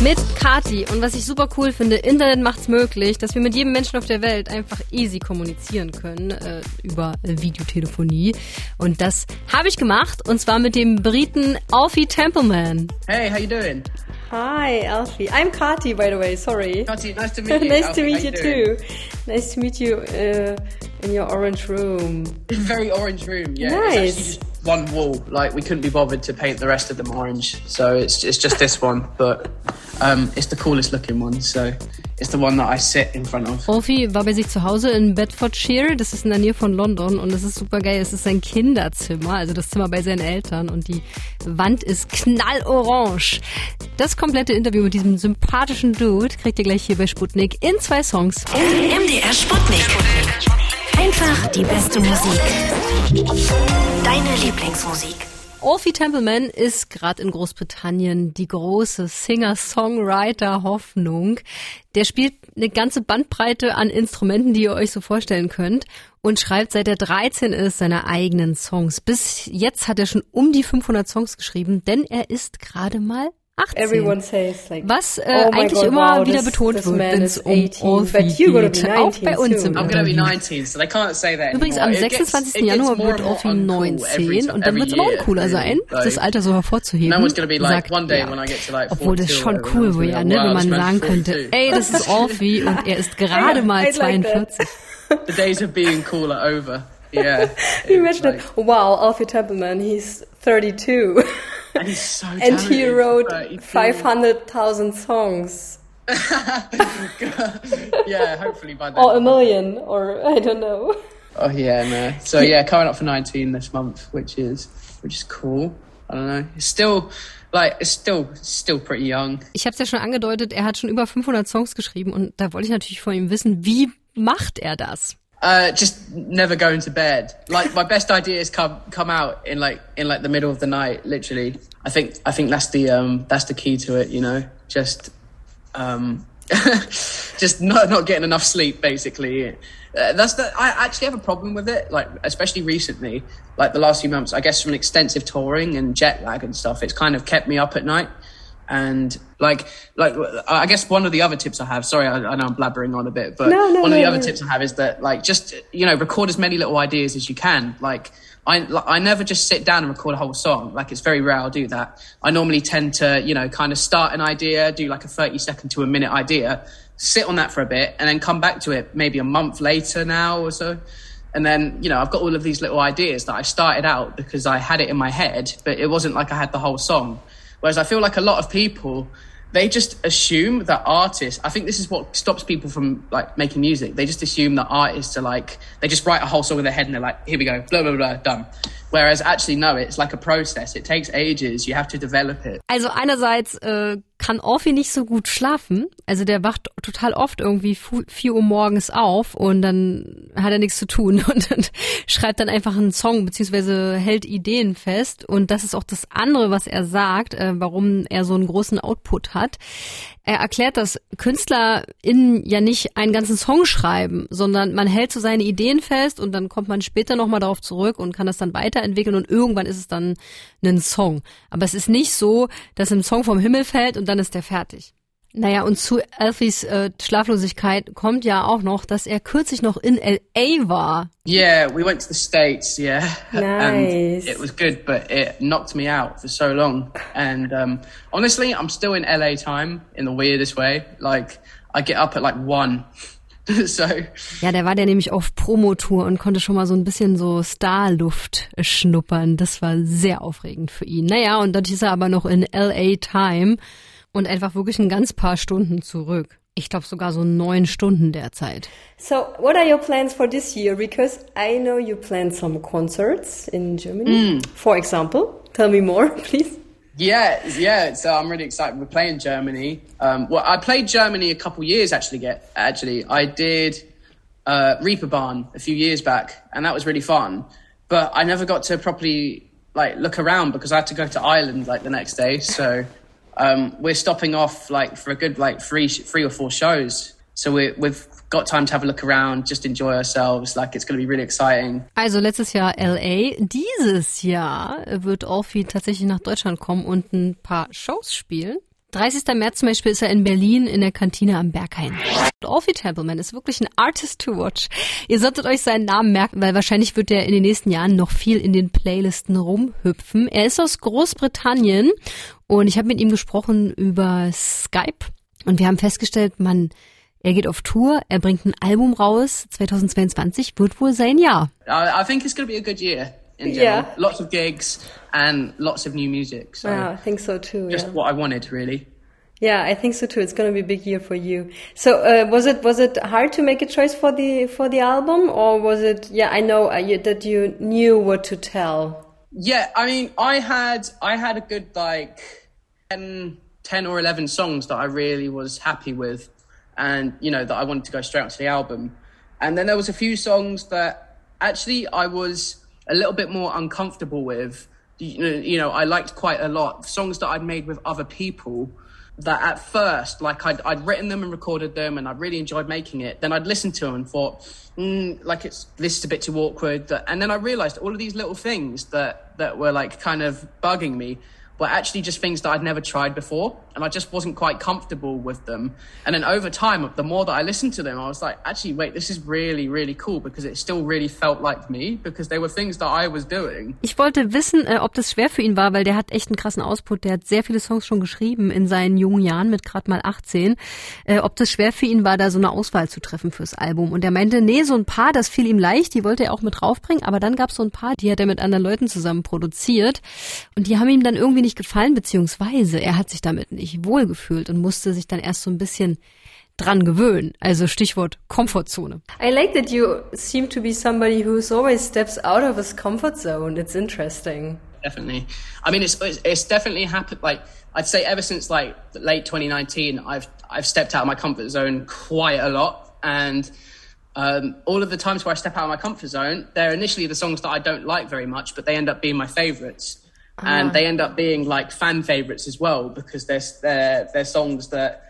mit Kati. Und was ich super cool finde, Internet macht es möglich, dass wir mit jedem Menschen auf der Welt einfach easy kommunizieren können äh, über Videotelefonie. Und das habe ich gemacht und zwar mit dem Briten Alfie Templeman. Hey, how you doing? Hi, Alfie. I'm Kati, by the way. Sorry. Kati, nice to meet you. nice Alfie, to meet you doing? too. Nice to meet you uh, in your orange room. Very orange room. Yeah, Nice. it's actually just one wall. Like we couldn't be bothered to paint the rest of them orange, so it's it's just this one. But um, it's the coolest looking one. So it's the one that I sit in front of. Alfie war bei sich zu Hause in Bedfordshire, das ist in der Nähe von London und es ist super geil. Es ist sein Kinderzimmer, also das Zimmer bei seinen Eltern und die Wand ist knallorange. Das komplette Interview mit diesem sympathischen Dude kriegt ihr gleich hier bei Sputnik in zwei Songs. MDR Sputnik. Einfach die beste Musik. Deine Lieblingsmusik. Alfie Templeman ist gerade in Großbritannien die große Singer-Songwriter-Hoffnung. Der spielt eine ganze Bandbreite an Instrumenten, die ihr euch so vorstellen könnt und schreibt seit er 13 ist seine eigenen Songs. Bis jetzt hat er schon um die 500 Songs geschrieben, denn er ist gerade mal 18. Everyone says like, Was äh, oh eigentlich God, immer wow, wieder this- betont this wird, wenn es um 18, Alfie but you're gonna be geht. Auch 19 bei uns soon. im I'm gonna be Interview. 19, so they can't say that. Übrigens am It gets- 26. it gets Januar wird uncool 19 every- und dann wird es immer uncooler sein, really. das Alter so hervorzuheben. No one's gonna be like, sagt one day er. when I get to like Obwohl das 42 schon cool wäre, ne, like, wenn man sagen könnte, 42. ey, das ist Alfie und er ist gerade mal I'd like that. 42. The days of being cool are over. Yeah. You like- that? Wow, Alfie Templeman, he's 32. So and he wrote 32. 500,000 songs. yeah, hopefully by then. Or a million, or I don't know. Oh yeah, no. So yeah, coming up for 19 this month, which is which is cool. I don't know. It's still like it's still still pretty young. Ich habe es ja schon angedeutet, er hat schon über 500 Songs geschrieben und da wollte ich natürlich von ihm wissen, wie macht er das? Uh, just never going to bed. Like my best ideas come come out in like in like the middle of the night, literally. I think I think that's the um that's the key to it, you know. Just um just not not getting enough sleep basically. Uh, that's the I actually have a problem with it, like especially recently, like the last few months. I guess from extensive touring and jet lag and stuff, it's kind of kept me up at night. And like, like, I guess one of the other tips I have. Sorry, I, I know I'm blabbering on a bit, but No, no, one of the no, other no. tips I have is that like just you know record as many little ideas as you can. Like I I never just sit down and record a whole song. Like it's very rare I'll do that. I normally tend to you know kind of start an idea, do like a thirty second to a minute idea, sit on that for a bit, and then come back to it maybe a month later now or so. And then, you know, I've got all of these little ideas that I started out because I had it in my head, but it wasn't like I had the whole song. Whereas I feel like a lot of people, they just assume that artists, I think this is what stops people from like making music. They just assume that artists are like, they just write a whole song in their head and they're like, here we go, blah, blah, blah, done. Whereas actually, no, it's like a process. It takes ages. You have to develop it. Also einerseits äh, kann Alfie nicht so gut schlafen. Also der wacht total oft irgendwie 4 Uhr morgens auf und dann hat er nichts zu tun und, und schreibt dann einfach einen Song beziehungsweise hält Ideen fest. Und das ist auch das andere, was er sagt, äh, warum er so einen großen Output hat. Er erklärt, dass KünstlerInnen ja nicht einen ganzen Song schreiben, sondern man hält so seine Ideen fest und dann kommt man später nochmal darauf zurück und kann das dann weiterentwickeln und irgendwann ist es dann ein Song. Aber es ist nicht so, dass ein Song vom Himmel fällt und dann ist der fertig. Naja, und zu Alfies äh, Schlaflosigkeit kommt ja auch noch, dass er kürzlich noch in L.A. war. Yeah, we went to the States, yeah. Nice. And it was good, but it knocked me out for so long. And um, honestly, I'm still in LA time in the weirdest way. Like, I get up at like one. so, Ja, der war der nämlich auf Promotour und konnte schon mal so ein bisschen so Starluft schnuppern. Das war sehr aufregend für ihn. Naja, und dann ist er aber noch in L.A. Time und einfach wirklich ein ganz paar Stunden zurück. Ich glaube sogar so neun Stunden derzeit. So, what are your plans for this year? Because I know you planned some concerts in Germany, for example. Tell me more, please. yeah, yeah. So I'm really excited. We're playing Germany. Um, well, I played Germany a couple years actually. Get actually, I did uh, Reeperbahn a few years back, and that was really fun. But I never got to properly like look around because I had to go to Ireland like the next day. So um, we're stopping off like for a good like three three or four shows. So we, we've got time to have a look around, just enjoy ourselves. Like it's going to be really exciting. Also letztes Jahr LA. Dieses Jahr wird Alfie tatsächlich nach Deutschland kommen und ein paar Shows spielen. 30. März zum Beispiel ist er in Berlin in der Kantine am Berghain. Alfie Templeman ist wirklich ein Artist to watch. Ihr solltet euch seinen Namen merken, weil wahrscheinlich wird er in den nächsten Jahren noch viel in den Playlisten rumhüpfen. Er ist aus Großbritannien und ich habe mit ihm gesprochen über Skype und wir haben festgestellt, man, er geht auf Tour, er bringt ein Album raus. 2022 wird wohl sein Jahr. I, I think it's to be a good year in general. Yeah. Lots of gigs and lots of new music. So I think so too. just yeah. what I wanted, really. Yeah, I think so too. It's going to be a big year for you. So, uh, was it was it hard to make a choice for the for the album, or was it? Yeah, I know uh, you, that you knew what to tell. Yeah, I mean, I had I had a good like 10, 10 or eleven songs that I really was happy with, and you know that I wanted to go straight to the album. And then there was a few songs that actually I was a little bit more uncomfortable with. You know, you know, I liked quite a lot songs that I'd made with other people. That at first, like I'd, I'd written them and recorded them, and I really enjoyed making it. Then I'd listen to them and thought, mm, like it's this is a bit too awkward. And then I realized all of these little things that that were like kind of bugging me were actually just things that I'd never tried before, and I just wasn't quite comfortable with them. And then over time, the more that I listened to them, I was like, actually, wait, this is really, really cool because it still really felt like me because they were things that I was doing. Ich wollte wissen, äh, ob das schwer für ihn war, weil der hat echt einen krassen Output. Der hat sehr viele Songs schon geschrieben in seinen jungen Jahren mit gerade mal 18. Äh, ob das schwer für ihn war, da so eine Auswahl zu treffen fürs Album. Und er meinte, nee, so ein paar, das fiel ihm leicht, die wollte er auch mit draufbringen. Aber dann gab es so ein paar, die hat er mit anderen Leuten zusammen produziert. Und die haben ihm dann irgendwie nicht gefallen, beziehungsweise er hat sich damit nicht wohlgefühlt und musste sich dann erst so ein bisschen dran gewöhnen. Also Stichwort Komfortzone. I like that you seem to be somebody who's always steps out of his comfort zone. It's interesting. Definitely. I mean, it's it's, it's definitely happened. Like I'd say, ever since like late 2019, I've I've stepped out of my comfort zone quite a lot, and um, all of the times where I step out of my comfort zone, they're initially the songs that I don't like very much, but they end up being my favorites, and they end up being like fan favorites as well because they're they're, they're songs that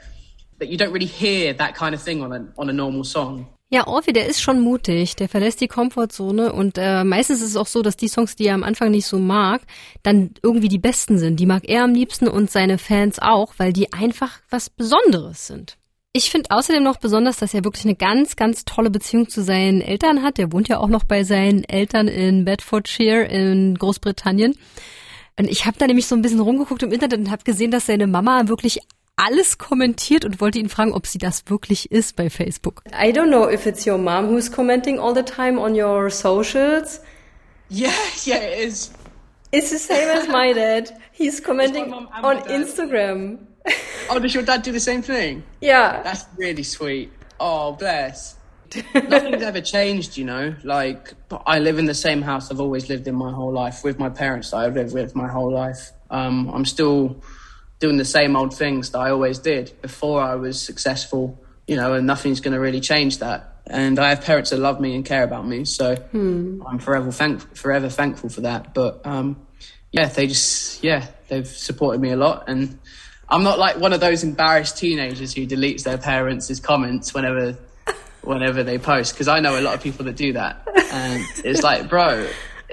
that you don't really hear that kind of thing on a on a normal song. Ja, Orphy, der ist schon mutig. Der verlässt die Komfortzone und äh, meistens ist es auch so, dass die Songs, die er am Anfang nicht so mag, dann irgendwie die besten sind. Die mag er am liebsten und seine Fans auch, weil die einfach was Besonderes sind. Ich finde außerdem noch besonders, dass er wirklich eine ganz, ganz tolle Beziehung zu seinen Eltern hat. Er wohnt ja auch noch bei seinen Eltern in Bedfordshire in Großbritannien. Und ich habe da nämlich so ein bisschen rumgeguckt im Internet und habe gesehen, dass seine Mama wirklich alles kommentiert und wollte ihn fragen, ob sie das wirklich ist bei Facebook. I don't know if it's your mom who's commenting all the time on your socials. Yeah, yeah, it is. It's the same as my dad. He's commenting mom on. Instagram. Oh, does your dad do the same thing? Yeah. That's really sweet. Oh, bless. Nothing's ever changed, you know. Like, I live in the same house I've always lived in my whole life with my parents that I've lived with my whole life. Um, I'm still doing the same old things that I always did before I was successful, you know, and nothing's going to really change that. And I have parents that love me and care about me, so I'm forever thank forever thankful for that. But um, yeah, they just yeah they've supported me a lot, and I'm not like one of those embarrassed teenagers who deletes their parents' comments whenever whenever they post because I know a lot of people that do that, and it's like, bro,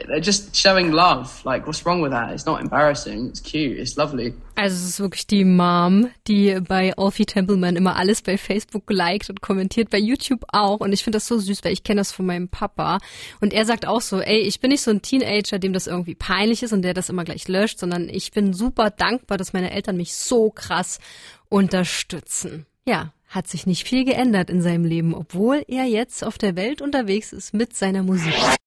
they're just showing love. Like, what's wrong with that? It's not embarrassing. It's cute. It's lovely. Also es ist wirklich die Mom, die bei Alfie Templeman immer alles bei Facebook liked und kommentiert, bei YouTube auch. Und ich finde das so süß, weil ich kenne das von meinem Papa. Und er sagt auch so, ey, ich bin nicht so ein Teenager, dem das irgendwie peinlich ist und der das immer gleich löscht, sondern ich bin super dankbar, dass meine Eltern mich so krass unterstützen. Ja, hat sich nicht viel geändert in seinem Leben, obwohl er jetzt auf der Welt unterwegs ist mit seiner Musik.